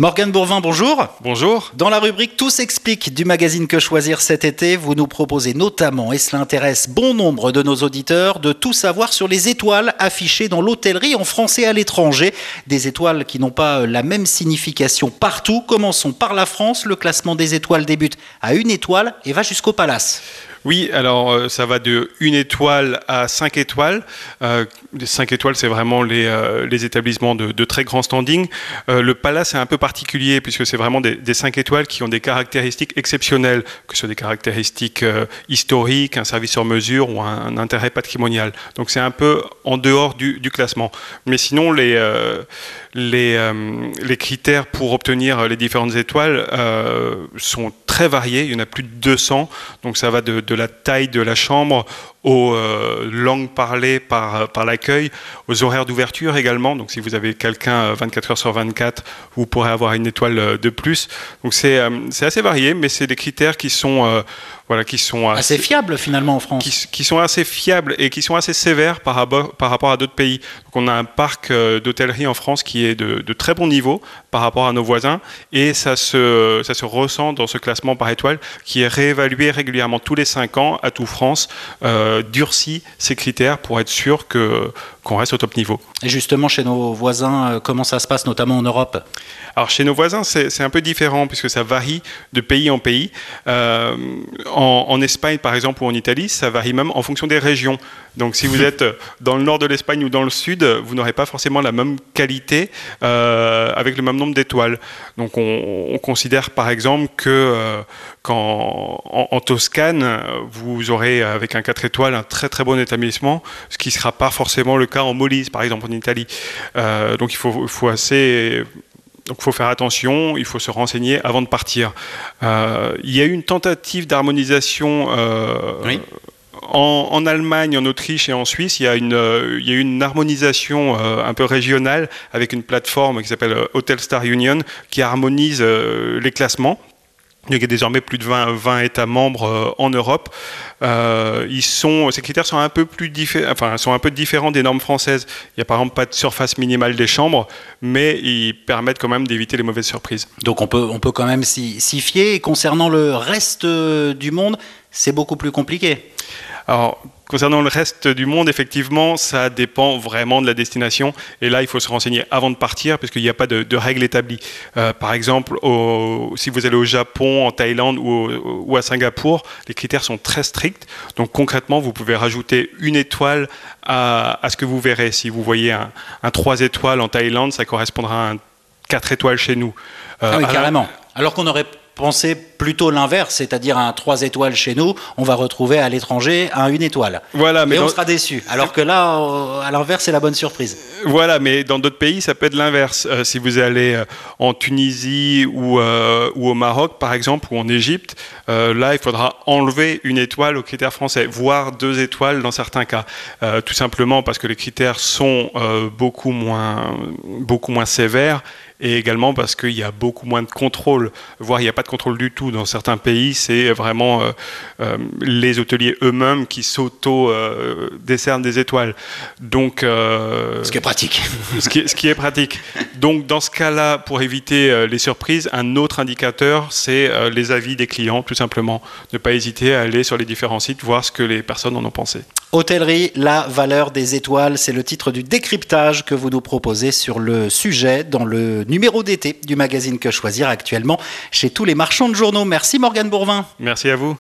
Morgane Bourvin, bonjour. Bonjour. Dans la rubrique Tout s'explique du magazine Que choisir cet été, vous nous proposez notamment, et cela intéresse bon nombre de nos auditeurs, de tout savoir sur les étoiles affichées dans l'hôtellerie en français à l'étranger. Des étoiles qui n'ont pas la même signification partout. Commençons par la France. Le classement des étoiles débute à une étoile et va jusqu'au palace. Oui, alors euh, ça va de une étoile à cinq étoiles. Euh, cinq étoiles, c'est vraiment les, euh, établissements de, très grand standing. Euh, le Palace est un peu particulier puisque c'est vraiment des, des, cinq étoiles qui ont des caractéristiques exceptionnelles, que ce soit des caractéristiques historiques, un service sur mesure ou un, intérêt patrimonial. Donc c'est un peu en dehors du, classement. Mais sinon, les, critères pour obtenir les différentes étoiles sont très variés. Il y en a plus de 200. Donc ça va de la taille de la chambre aux euh, langues parlées par, par l'accueil, aux horaires d'ouverture également. Donc si vous avez quelqu'un 24 heures sur 24, vous pourrez avoir une étoile de plus. Donc c'est euh, assez varié, mais c'est des critères qui sont, euh, voilà, qui sont assez, assez, fiables finalement en France. Qui, qui, sont assez fiables et qui sont assez sévères par rapport, par rapport à d'autres pays. Donc on a un parc d'hôtellerie en France qui est de, de, très bon niveau par rapport à nos voisins et ça se, ça se ressent dans ce classement par étoile qui est réévalué régulièrement tous les 5 ans à tout France. Euh, durcit ces critères pour être sûr que qu'on reste au top niveau. Et justement, chez nos voisins, euh, comment ça se passe, notamment en Europe Alors, chez nos voisins, c'est un peu différent puisque ça varie de pays en pays. Euh, en, en, Espagne, par exemple, ou en Italie, ça varie même en fonction des régions. Donc, si vous êtes dans le nord de l'Espagne ou dans le sud, vous n'aurez pas forcément la même qualité euh, avec le même nombre d'étoiles. Donc, on, on, considère, par exemple, que euh, en, en Toscane, vous aurez avec un 4 étoiles un très très bon établissement, ce qui ne sera pas forcément le cas en Molise, par exemple, en Italie. Euh, donc il faut, assez. Donc il faut faire attention, il faut se renseigner avant de partir. Euh, il y a eu une tentative d'harmonisation euh, oui. en, en, Allemagne, en Autriche et en Suisse. Il y a une, il y a une harmonisation un peu régionale avec une plateforme qui s'appelle Hotel Star Union qui harmonise les classements. Il y a désormais plus de 20, 20 États membres euh, en Europe. Euh, ces critères sont un peu différents des normes françaises. Il n'y a par exemple pas de surface minimale des chambres, mais ils permettent quand même d'éviter les mauvaises surprises. Donc on peut, on peut quand même s'y fier. Concernant le reste du monde, c'est beaucoup plus compliqué. Alors, concernant le reste du monde, effectivement, ça dépend vraiment de la destination. Et là, il faut se renseigner avant de partir, parce qu'il n'y a pas de, de règles établies. Euh, par exemple, au, si vous allez au Japon, en Thaïlande ou, au, ou, à Singapour, les critères sont très stricts. Donc, concrètement, vous pouvez rajouter une étoile à, à ce que vous verrez. Si vous voyez un, un 3 étoiles en Thaïlande, ça correspondra à un 4 étoiles chez nous. Euh, ah oui, carrément. Alors, alors qu'on aurait penser plutôt l'inverse, c'est-à-dire un 3 étoiles chez nous, on va retrouver à l'étranger un 1 étoile. Voilà, mais, mais on sera déçu. Alors que là, euh, à l'inverse, c'est la bonne surprise. Voilà, mais dans d'autres pays, ça peut être l'inverse. Euh, si vous allez euh, en Tunisie ou, euh, ou, au Maroc, par exemple, ou en Égypte, euh, là, il faudra enlever une étoile aux critères français, voire deux étoiles dans certains cas. Tout simplement parce que les critères sont beaucoup, moins, beaucoup moins sévères et également parce qu'il y a beaucoup moins de contrôle, voire il n'y a pas de contrôle du tout. Dans certains pays, c'est vraiment euh, euh, les hôteliers eux-mêmes qui s'auto-décernent euh, des étoiles. Donc, ce qui est pratique. ce, qui est, ce qui est pratique. Donc, dans ce cas-là, pour éviter les surprises, un autre indicateur, c'est les avis des clients, tout simplement. Ne pas hésiter à aller sur les différents sites, voir ce que les personnes en ont pensé. Hôtellerie, la valeur des étoiles, c'est le titre du décryptage que vous nous proposez sur le sujet dans le numéro d'été du magazine Que choisir actuellement chez tous les marchands de journaux. Merci Morgane Bourvin. Merci à vous.